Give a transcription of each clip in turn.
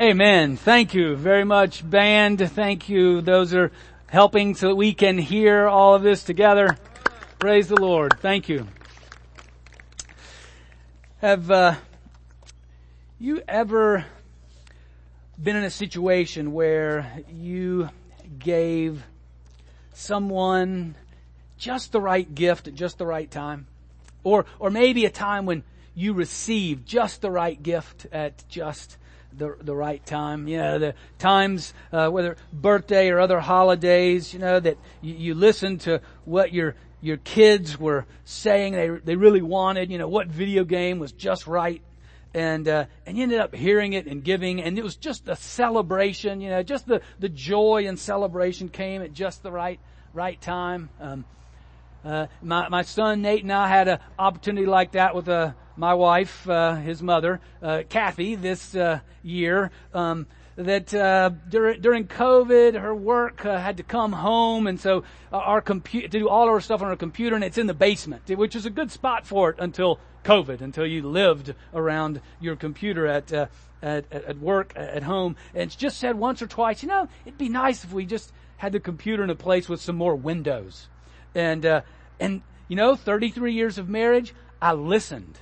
Amen. Thank you very much, band. Thank you. Those are helping so that we can hear all of this together. Praise the Lord. Thank you. Have uh, you ever been in a situation where you gave someone just the right gift at just the right time? Or, or maybe a time when you received just the right gift at just the the right time. You know, the times uh, whether birthday or other holidays. You know that you, you listen to what your your kids were saying they they really wanted. You know what video game was just right. And uh, and you ended up hearing it and giving, and it was just a celebration. You know, just the the joy and celebration came at just the right right time. Um, uh, my my son Nate and I had an opportunity like that with a my wife, uh, his mother, uh, Kathy, this uh, year. Um, that uh, during, during COVID, her work uh, had to come home, and so uh, our computer to do all our stuff on our computer, and it's in the basement, which is a good spot for it until COVID, until you lived around your computer at. At, at work, at home, and just said once or twice, you know, it'd be nice if we just had the computer in a place with some more windows. And, and, you know, 33 years of marriage, I listened.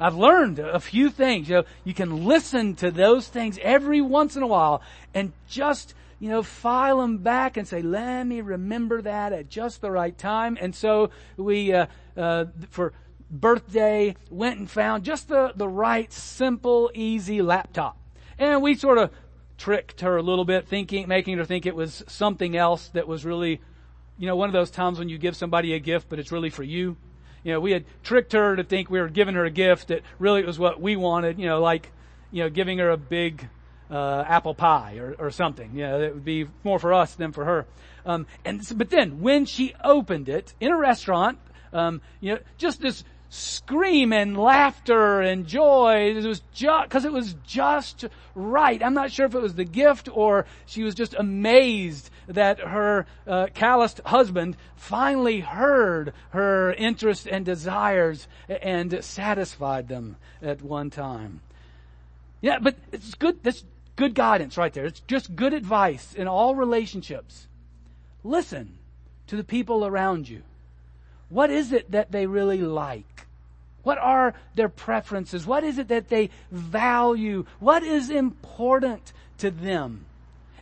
I've learned a few things. You know, you can listen to those things every once in a while and just, you know, file them back and say, let me remember that at just the right time. And so we, uh, uh, for birthday, went and found just the, the right, simple, easy laptop. And we sort of tricked her a little bit, thinking, making her think it was something else that was really, you know, one of those times when you give somebody a gift, but it's really for you you know, we had tricked her to think we were giving her a gift that really was what we wanted, you know, like, you know, giving her a big, uh, apple pie or, or something. You know, that would be more for us than for her. Um, and, but then when she opened it in a restaurant, um, you know, just this scream and laughter and joy. It was just, cause it was just right. I'm not sure if it was the gift or she was just amazed that her uh, calloused husband finally heard her interests and desires and satisfied them at one time. Yeah, but it's good, that's good guidance right there. It's just good advice in all relationships. Listen to the people around you. What is it that they really like? What are their preferences? What is it that they value? What is important to them?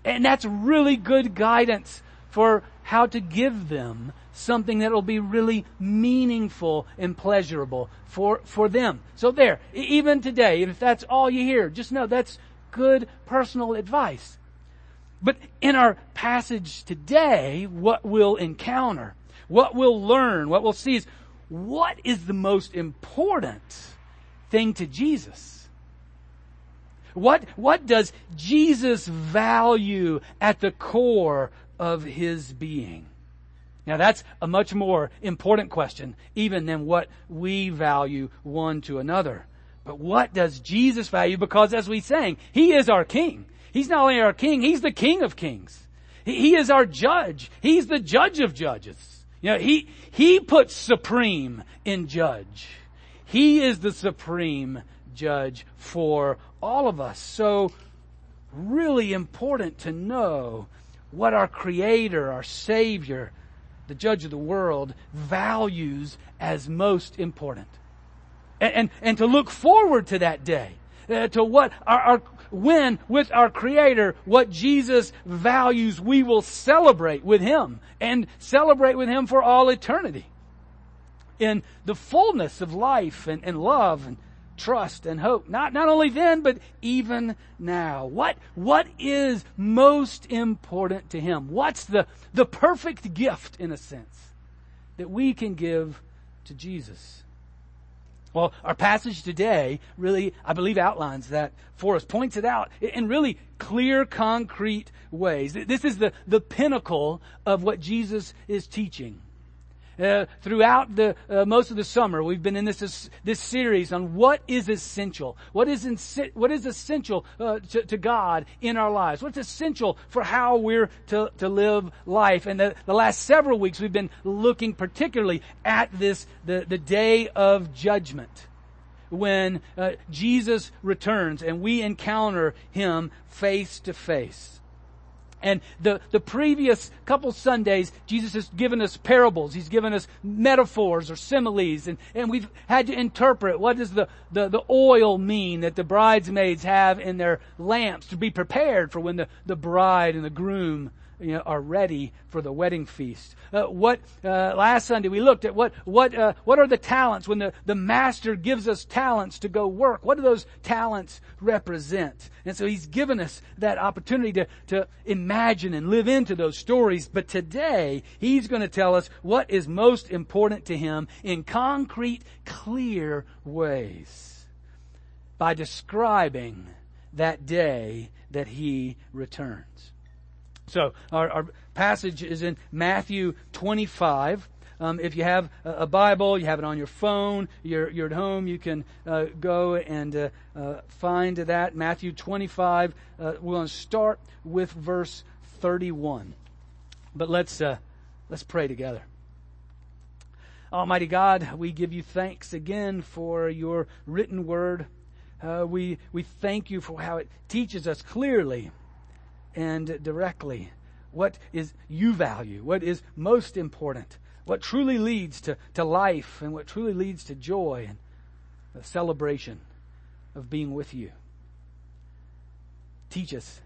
And that's really good guidance for how to give them something that will be really meaningful and pleasurable for, for them. So there, even today, if that's all you hear, just know that's good personal advice. But in our passage today, what we'll encounter, what we'll learn, what we'll see is what is the most important thing to Jesus? What, what does Jesus value at the core of his being? Now that's a much more important question even than what we value one to another. But what does Jesus value? Because as we sang, He is our King. He's not only our King, He's the King of Kings. He is our judge. He's the judge of judges. You know, he, he puts supreme in judge. He is the supreme judge for all of us. So really important to know what our creator, our savior, the judge of the world values as most important. And, and, and to look forward to that day, uh, to what our, our when with our Creator what Jesus values, we will celebrate with Him and celebrate with Him for all eternity. In the fullness of life and, and love and trust and hope. Not, not only then, but even now. What, what is most important to Him? What's the, the perfect gift, in a sense, that we can give to Jesus? Well, our passage today really, I believe, outlines that for us, points it out in really clear, concrete ways. This is the, the pinnacle of what Jesus is teaching. Uh, throughout the uh, most of the summer, we've been in this this, series on what is essential, what is insi- what is essential uh, to, to, God in our lives, what's essential for how we're to, to live life. And the, the last several weeks, we've been looking particularly at this the the day of judgment when uh, Jesus returns and we encounter Him face to face. And the, the previous couple Sundays, Jesus has given us parables. He's given us metaphors or similes and, and we've had to interpret what does the, the, the oil mean that the bridesmaids have in their lamps to be prepared for when the, the bride and the groom you know, are ready for the wedding feast. Uh, what uh, last Sunday we looked at what what uh, what are the talents when the the master gives us talents to go work? What do those talents represent? And so he's given us that opportunity to to imagine and live into those stories. But today he's going to tell us what is most important to him in concrete, clear ways by describing that day that he returns. So our, our passage is in Matthew 25. Um, if you have a, Bible, you have it on your phone, you're, you're at home, you can uh, go and uh, uh, find that. Matthew 25. Uh, we're going to start with verse 31. But let's, uh, let's pray together. Almighty God, we give you thanks again for your written word. Uh, we, we thank you for how it teaches us clearly and directly what is you value, what is most important, what truly leads to, to life and what truly leads to joy and the celebration of being with you. Teach us.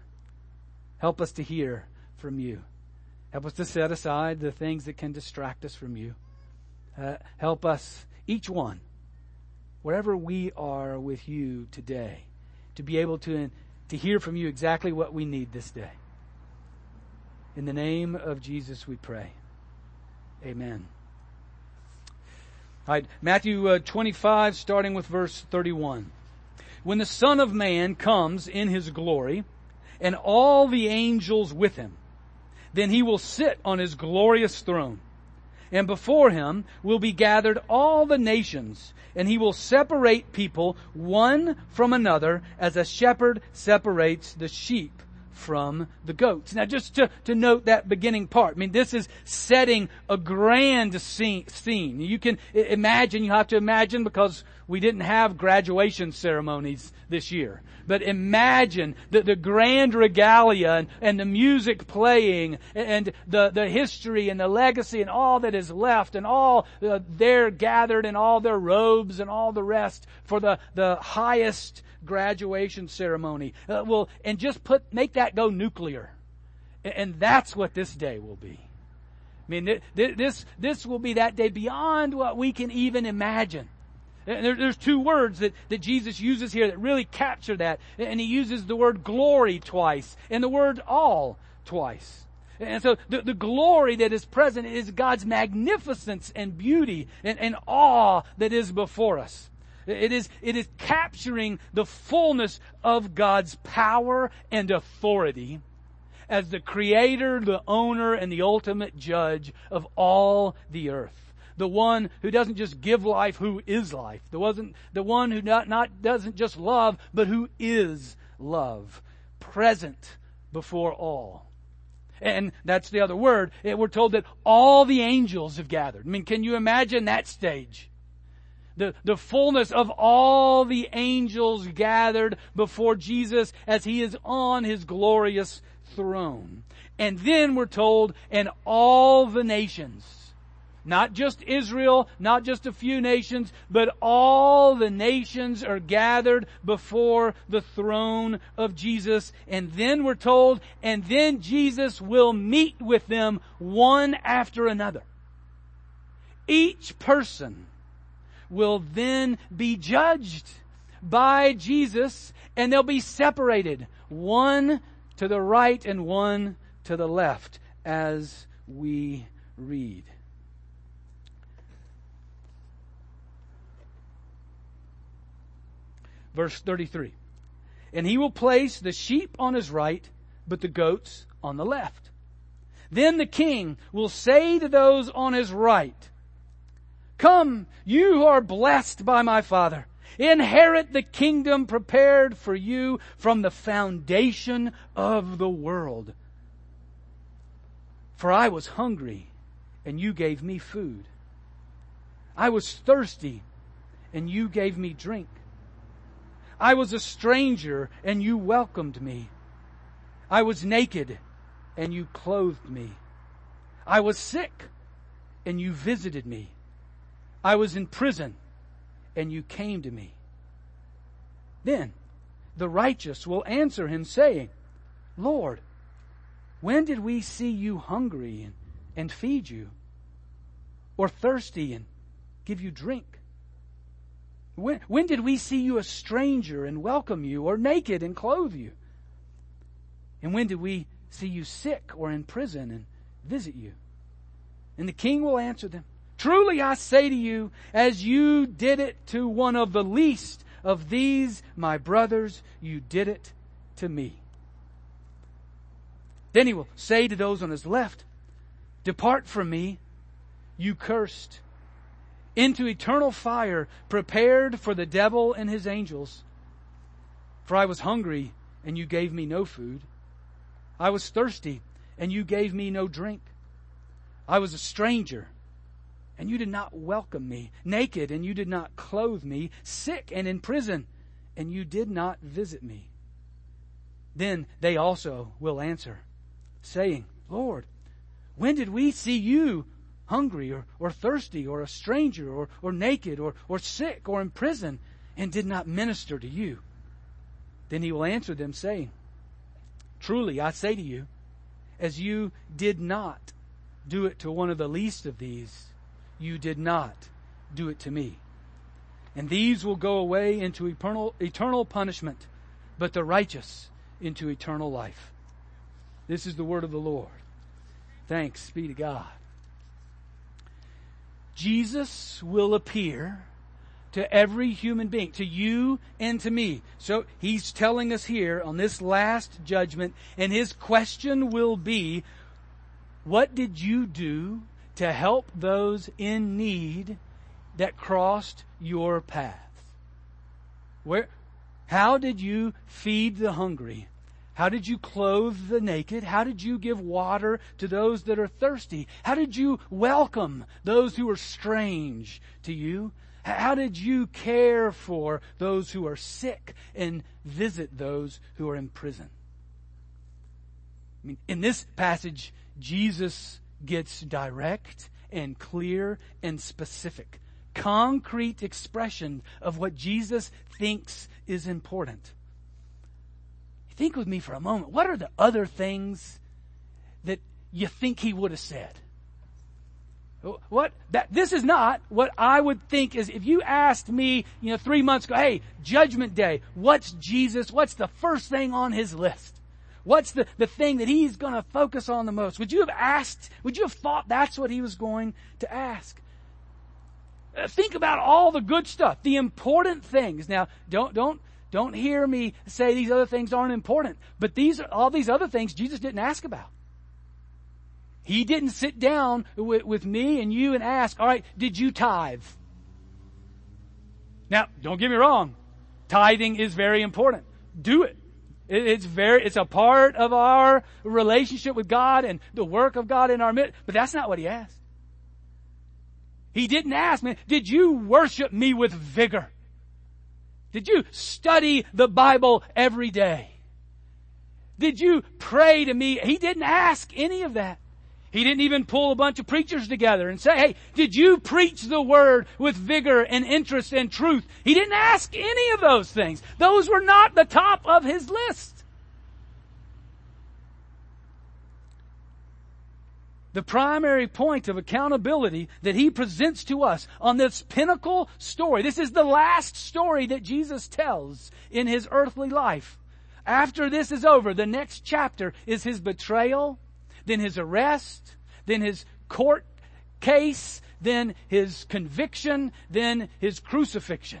Help us to hear from you. Help us to set aside the things that can distract us from you. Uh, help us, each one, wherever we are with you today, to be able to to hear from you exactly what we need this day. In the name of Jesus we pray. Amen. All right, Matthew uh, 25, starting with verse 31. When the Son of Man comes in his glory, and all the angels with him, then he will sit on his glorious throne. And before him will be gathered all the nations, and he will separate people one from another as a shepherd separates the sheep from the goats. Now just to, to note that beginning part, I mean this is setting a grand scene. scene. You can imagine, you have to imagine because we didn't have graduation ceremonies this year. But imagine the, the grand regalia and, and the music playing and the, the history and the legacy and all that is left and all uh, they're gathered in all their robes and all the rest for the, the highest graduation ceremony. Uh, well, and just put, make that go nuclear. And, and that's what this day will be. I mean, this, this will be that day beyond what we can even imagine. There, there's two words that, that Jesus uses here that really capture that. And he uses the word glory twice and the word all twice. And so the, the glory that is present is God's magnificence and beauty and, and awe that is before us. It is, it is capturing the fullness of God's power and authority as the creator, the owner, and the ultimate judge of all the earth the one who doesn't just give life, who is life. The wasn't the one who not, not doesn't just love, but who is love, present before all. And that's the other word. Eh, we're told that all the angels have gathered. I mean, can you imagine that stage? The, the fullness of all the angels gathered before Jesus as he is on his glorious throne. And then we're told, and all the nations not just Israel, not just a few nations, but all the nations are gathered before the throne of Jesus. And then we're told, and then Jesus will meet with them one after another. Each person will then be judged by Jesus and they'll be separated, one to the right and one to the left as we read. Verse 33. And he will place the sheep on his right, but the goats on the left. Then the king will say to those on his right, Come, you who are blessed by my father. Inherit the kingdom prepared for you from the foundation of the world. For I was hungry and you gave me food. I was thirsty and you gave me drink. I was a stranger and you welcomed me. I was naked and you clothed me. I was sick and you visited me. I was in prison and you came to me. Then the righteous will answer him saying, Lord, when did we see you hungry and, and feed you? Or thirsty and give you drink? When, when did we see you a stranger and welcome you, or naked and clothe you? And when did we see you sick or in prison and visit you? And the king will answer them, Truly I say to you, as you did it to one of the least of these my brothers, you did it to me. Then he will say to those on his left, Depart from me, you cursed, into eternal fire prepared for the devil and his angels. For I was hungry, and you gave me no food. I was thirsty, and you gave me no drink. I was a stranger, and you did not welcome me. Naked, and you did not clothe me. Sick and in prison, and you did not visit me. Then they also will answer, saying, Lord, when did we see you hungry or, or thirsty or a stranger or, or naked or, or sick or in prison and did not minister to you? Then he will answer them saying, Truly I say to you, as you did not do it to one of the least of these, you did not do it to me. And these will go away into eternal, eternal punishment, but the righteous into eternal life. This is the word of the Lord. Thanks be to God. Jesus will appear to every human being, to you and to me. So he's telling us here on this last judgment, and his question will be, what did you do to help those in need that crossed your path? Where, how did you feed the hungry? How did you clothe the naked? How did you give water to those that are thirsty? How did you welcome those who are strange to you? How did you care for those who are sick and visit those who are in prison? I mean, in this passage, Jesus gets direct and clear and specific. Concrete expression of what Jesus thinks is important. Think with me for a moment. What are the other things that you think he would have said? What that this is not what I would think is if you asked me, you know, three months ago, hey, judgment day, what's Jesus? What's the first thing on his list? What's the, the thing that he's to focus on the most? Would you have asked, would you have thought that's what he was going to ask? Uh, think about all the good stuff, the important things. Now, don't, don't, don't hear me say these other things aren't important. But these, all these other things Jesus didn't ask about. He didn't sit down with, with me and you and ask, all right, did you tithe? Now, don't get me wrong. Tithing is very important. Do it. It's very, it's a part of our relationship with God and the work of God in our midst. But that's not what he asked. He didn't ask me, did you worship me with vigor? Did you study the Bible every day? Did you pray to me? He didn't ask any of that. He didn't even pull a bunch of preachers together and say, hey, did you preach the word with vigor and interest and truth? He didn't ask any of those things. Those were not the top of his list. The primary point of accountability that he presents to us on this pinnacle story. This is the last story that Jesus tells in his earthly life. After this is over, the next chapter is his betrayal, then his arrest, then his court case, then his conviction, then his crucifixion.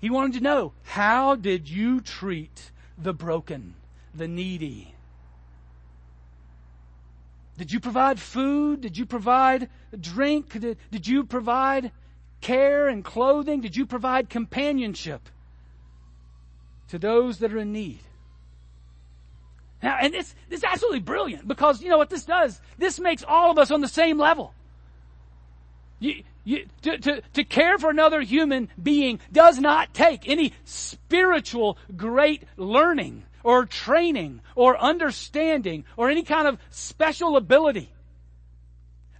He wanted to know, how did you treat the broken, the needy, did you provide food? Did you provide drink? Did, did you provide care and clothing? Did you provide companionship to those that are in need? Now, and this, this is absolutely brilliant because you know what this does? This makes all of us on the same level. You, you, to, to, to care for another human being does not take any spiritual great learning or training or understanding or any kind of special ability.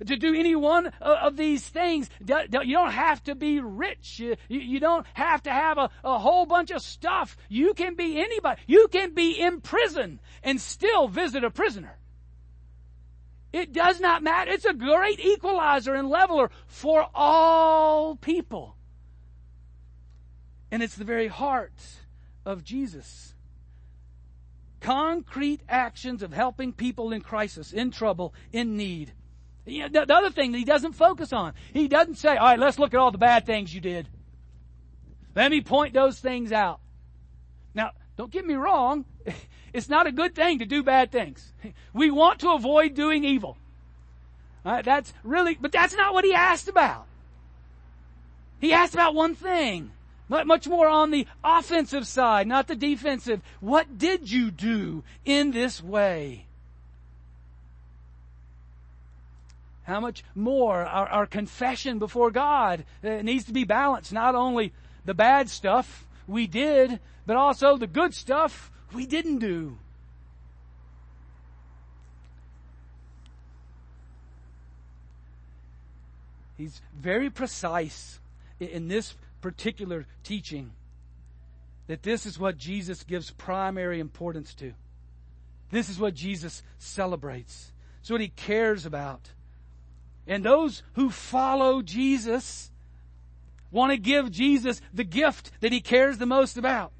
To do any one of these things, you don't have to be rich. You don't have to have a, whole bunch of stuff. You can be anybody. You can be in prison and still visit a prisoner. It does not matter. It's a great equalizer and leveler for all people. And it's the very heart of Jesus. Concrete actions of helping people in crisis, in trouble, in need. The, the other thing that he doesn't focus on, he doesn't say, all right, let's look at all the bad things you did. Let me point those things out. Now, don't get me wrong. It's not a good thing to do bad things. We want to avoid doing evil. That's really, but that's not what he asked about. He asked about one thing. Much more on the offensive side, not the defensive. What did you do in this way? How much more our, our confession before God uh, needs to be balanced. Not only the bad stuff we did, but also the good stuff we didn't do. He's very precise in this particular teaching that this is what Jesus gives primary importance to. This is what Jesus celebrates. It's what he cares about. And those who follow Jesus want to give Jesus the gift that he cares the most about.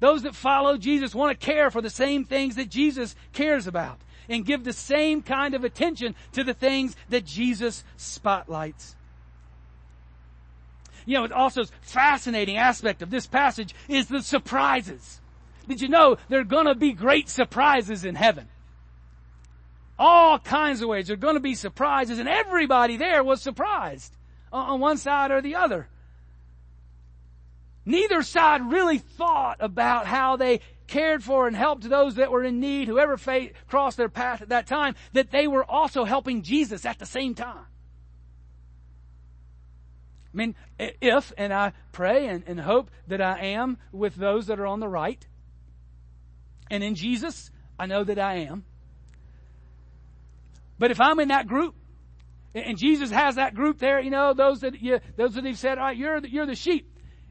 Those that follow Jesus want to care for the same things that Jesus cares about and give the same kind of attention to the things that Jesus spotlights. You know, also fascinating aspect of this passage is the surprises. Did you know there are gonna be great surprises in heaven? All kinds of ways. There are going to be surprises and everybody there was surprised on one side or the other. Neither side really thought about how they cared for and helped those that were in need, whoever crossed their path at that time, that they were also helping Jesus at the same time. I mean, if, and I pray and, and hope that I am with those that are on the right, and in Jesus, I know that I am. But if I'm in that group, and Jesus has that group there, you know, those that you, those that He've said, all right, you're the, you're the sheep.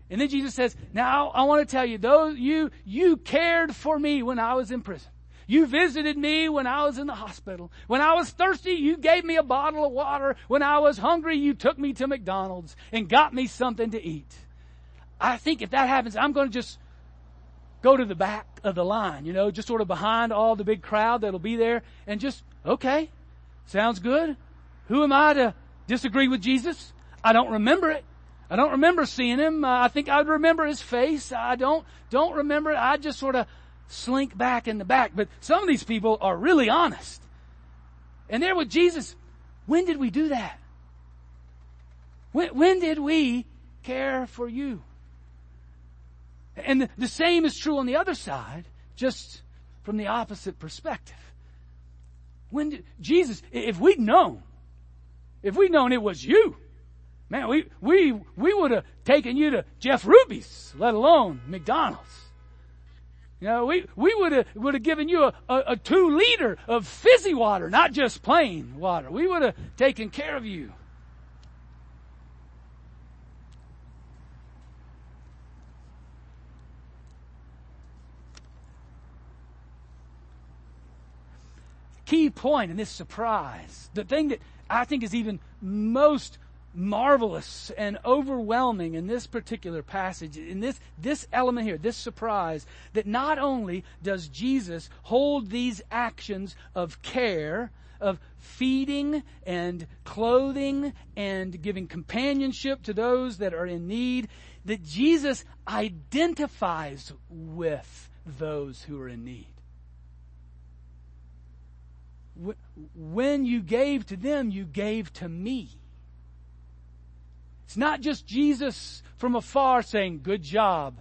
And then Jesus says, now I want to tell you, those, you, you cared for me when I was in prison. You visited me when I was in the hospital. When I was thirsty, you gave me a bottle of water. When I was hungry, you took me to McDonald's and got me something to eat. I think if that happens, I'm going to just go to the back of the line, you know, just sort of behind all the big crowd that'll be there and just, okay, Sounds good? Who am I to disagree with Jesus? I don't remember it. I don't remember seeing him. I think I would remember his face. I don't, don't remember it. I just sort of slink back in the back. But some of these people are really honest. And they're with Jesus. When did we do that? When, when did we care for you? And the, the same is true on the other side, just from the opposite perspective. When did, Jesus, if we'd known, if we'd known it was you, man, we, we, we would have taken you to Jeff Ruby's, let alone McDonald's. You know, we, we would have, would have given you a, a, a two liter of fizzy water, not just plain water. We would have taken care of you. key point in this surprise, the thing that I think is even most marvelous and overwhelming in this particular passage, in this, this element here, this surprise, that not only does Jesus hold these actions of care, of feeding and clothing and giving companionship to those that are in need, that Jesus identifies with those who are in need when you gave to them, you gave to me. It's not just Jesus from afar saying, good job.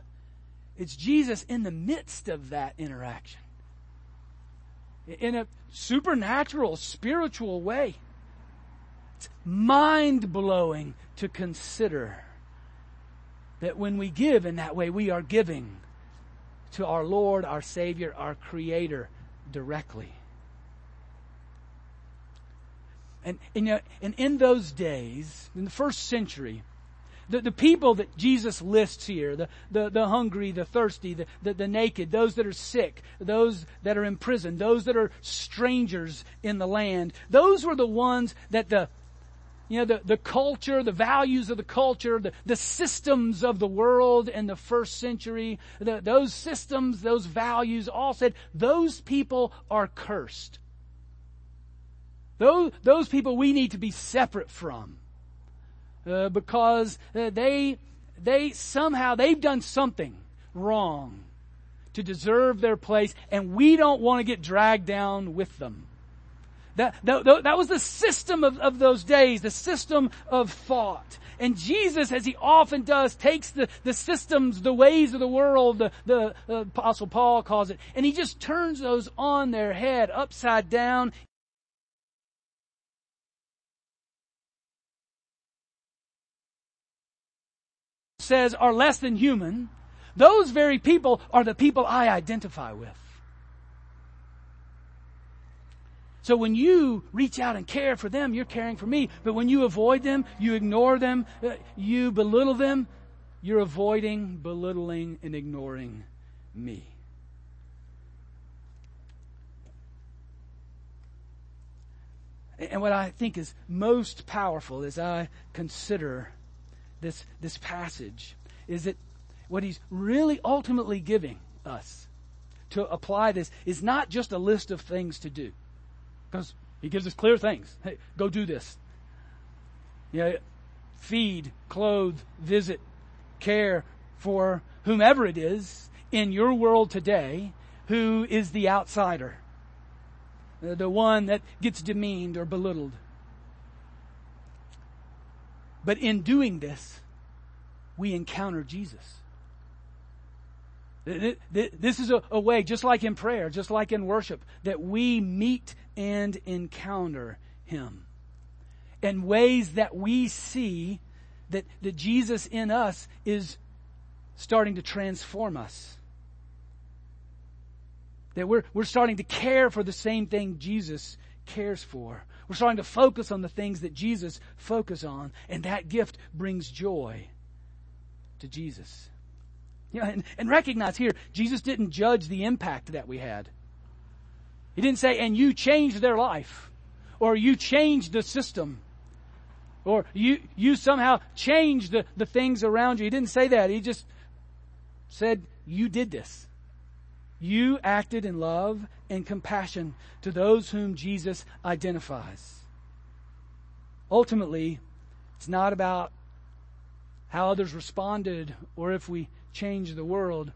It's Jesus in the midst of that interaction. In a supernatural, spiritual way. It's mind blowing to consider that when we give in that way, we are giving to our Lord, our Savior, our Creator directly. And, and, and in those days, in the first century, the, the people that Jesus lists here, the, the, the hungry, the thirsty, the, the, the naked, those that are sick, those that are in prison, those that are strangers in the land, those were the ones that the, you know, the, the culture, the values of the culture, the, the systems of the world in the first century, the, those systems, those values all said, those people are cursed. Those, those people we need to be separate from. Uh, because uh, they, they somehow, they've done something wrong to deserve their place and we don't want to get dragged down with them. That, that, that was the system of, of those days, the system of thought. And Jesus, as he often does, takes the, the systems, the ways of the world, the, the uh, apostle Paul calls it, and he just turns those on their head, upside down, says are less than human, those very people are the people I identify with. So when you reach out and care for them, you're caring for me. But when you avoid them, you ignore them, uh, you belittle them, you're avoiding, belittling, and ignoring me. And what I think is most powerful as I consider this, this passage is that what he's really ultimately giving us to apply this is not just a list of things to do. Because he gives us clear things. Hey, go do this. You know, feed, clothe, visit, care for whomever it is in your world today who is the outsider. The one that gets demeaned or belittled. But in doing this, we encounter Jesus. This is a, way, just like in prayer, just like in worship, that we meet and encounter Him. And ways that we see that, that Jesus in us is starting to transform us. That we're, we're starting to care for the same thing Jesus cares for. We're starting to focus on the things that Jesus focuses on, and that gift brings joy to Jesus. You know, and, and recognize here, Jesus didn't judge the impact that we had. He didn't say, and you changed their life, or you changed the system, or you, you somehow changed the, the things around you. He didn't say that. He just said, you did this. You acted in love and compassion to those whom Jesus identifies. Ultimately, it's not about how others responded or if we change the world,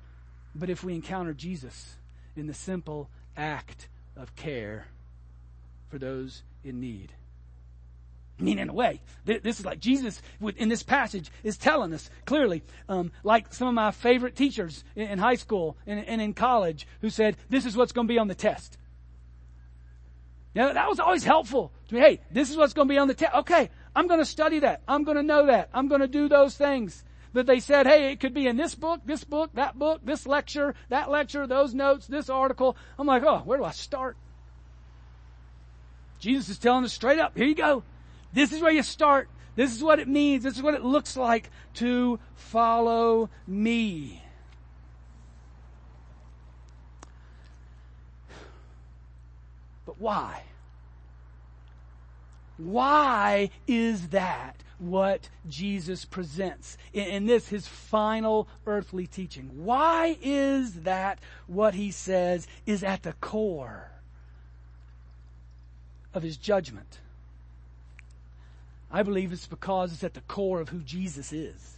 but if we encounter Jesus in the simple act of care for those in need. I mean, in a way, this is like Jesus in this passage is telling us clearly, um, like some of my favorite teachers in high school and, in college who said, this is what's going to be on the test. Yeah, that was always helpful to me. Hey, this is what's going to be on the test. Okay, I'm going to study that. I'm going to know that. I'm going to do those things. But they said, hey, it could be in this book, this book, that book, this lecture, that lecture, those notes, this article. I'm like, oh, where do I start? Jesus is telling us straight up, here you go. This is where you start. This is what it means. This is what it looks like to follow me. But why? Why is that what Jesus presents in, this, his final earthly teaching? Why is that what he says is at the core of his judgment? I believe it's because it's at the core of who Jesus is.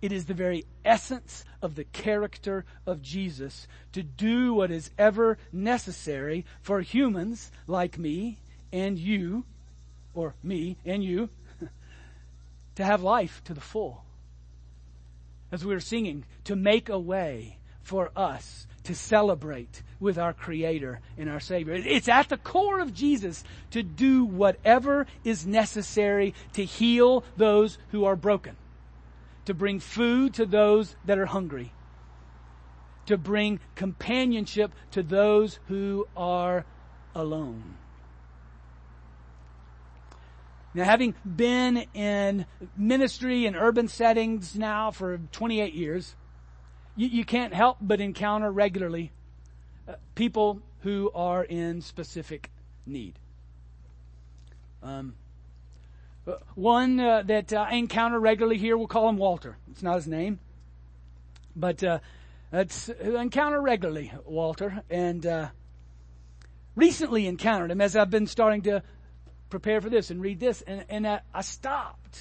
It is the very essence of the character of Jesus to do what is ever necessary for humans like me and you, or me and you, to have life to the full. As we were singing, to make a way for us to celebrate with our Creator and our Savior. It's at the core of Jesus to do whatever is necessary to heal those who are broken, to bring food to those that are hungry, to bring companionship to those who are alone. Now, having been in ministry in urban settings now for 28 years, you, you can't help but encounter regularly uh, people who are in specific need. Um, uh, one uh, that I encounter regularly here, we'll call him Walter. It's not his name, but uh, it's encounter regularly Walter, and uh, recently encountered him as I've been starting to prepare for this and read this, and, and I, I stopped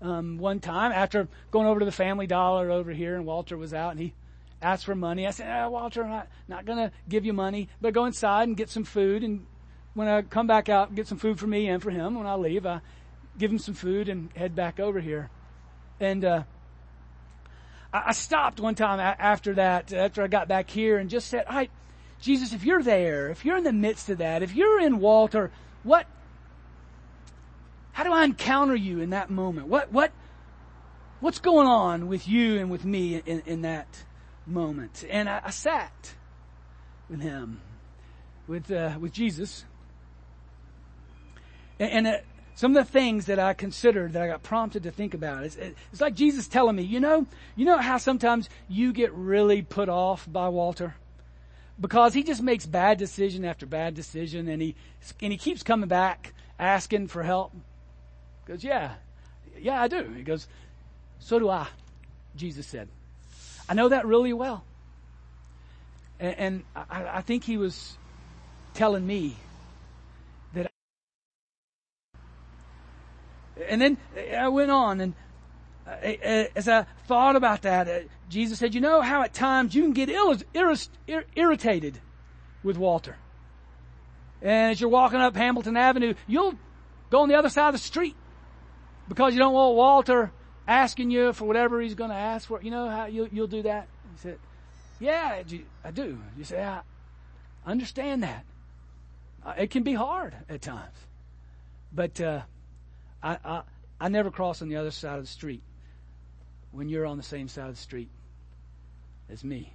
um, one time after going over to the Family Dollar over here, and Walter was out, and he asked for money. I said, oh, Walter, I'm not, not going to give you money, but go inside and get some food. And when I come back out, get some food for me and for him. When I leave, I give him some food and head back over here. And uh, I, I stopped one time after that, after I got back here, and just said, "All right, Jesus, if you're there, if you're in the midst of that, if you're in Walter, what how do I encounter you in that moment? What, what, what's going on with you and with me in, in that moment? And I, I sat with him, with, uh, with Jesus. And, and uh, some of the things that I considered that I got prompted to think about is it's like Jesus telling me, you know, you know how sometimes you get really put off by Walter? Because he just makes bad decision after bad decision and he, and he keeps coming back asking for help goes, Yeah, yeah, I do. He goes, So do I, Jesus said. I know that really well. And, and I, I, think he was telling me that. And then I went on, and uh, uh, as I thought about that, uh, Jesus said, You know how at times you can get ill irritated with Walter. And as you're walking up Hamilton Avenue, you'll go on the other side of the street because you don't want Walter asking you for whatever he's going to ask for. You know how you'll, you'll do that? He said, yeah, I do. You say, I understand that. Uh, it can be hard at times. But uh, I, I, I never cross on the other side of the street when you're on the same side of the street as me.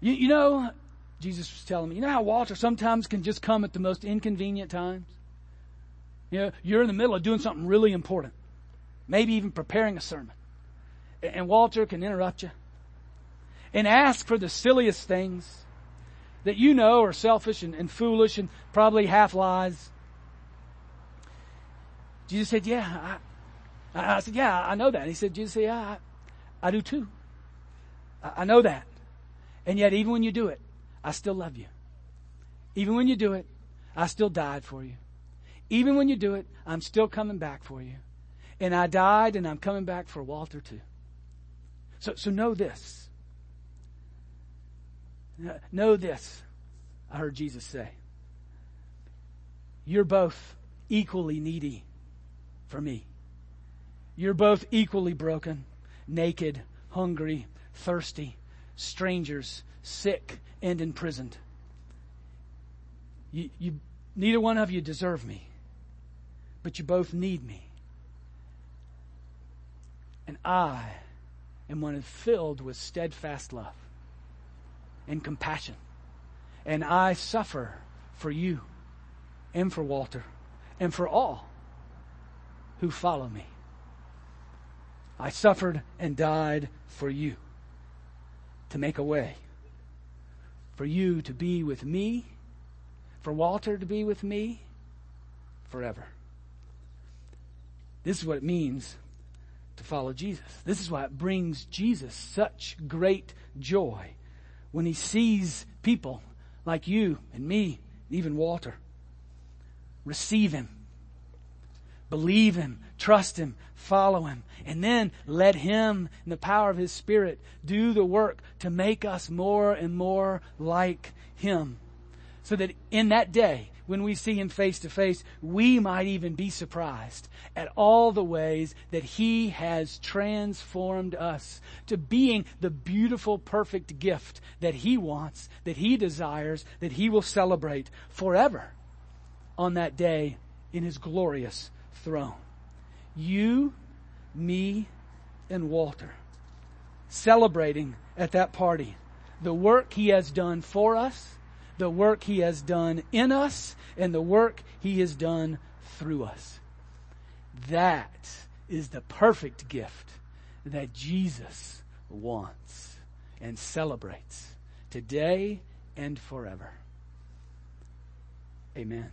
You, you know, Jesus was telling me, you know how Walter sometimes can just come at the most inconvenient times? You know, you're in the middle of doing something really important, maybe even preparing a sermon. And Walter can interrupt you and ask for the silliest things that you know are selfish and, and foolish and probably half lies. Jesus said, Yeah. I, I, said, Yeah, I know that. And he said, Jesus said, Yeah, I, I do too. I, I know that. And yet, even when you do it, I still love you. Even when you do it, I still died for you. Even when you do it, I'm still coming back for you. And I died and I'm coming back for Walter too. So, so know this. Know this, I heard Jesus say. You're both equally needy for me. You're both equally broken, naked, hungry, thirsty, strangers, sick, and imprisoned. You, you, neither one of you deserve me but you both need me. And I am one filled with steadfast love and compassion. And I suffer for you and for Walter and for all who follow me. I suffered and died for you to make a way, for you to be with me, for Walter to be with me forever. This is what it means to follow Jesus. This is why it brings Jesus such great joy when he sees people like you and me, and even Walter, receive him, believe him, trust him, follow him, and then let him, in the power of his Spirit, do the work to make us more and more like him So that in that day, when we see him face to face, we might even be surprised at all the ways that he has transformed us to being the beautiful, perfect gift that he wants, that he desires, that he will celebrate forever on that day in his glorious throne. You, me, and Walter celebrating at that party the work he has done for us the work he has done in us and the work he has done through us. That is the perfect gift that Jesus wants and celebrates today and forever. Amen.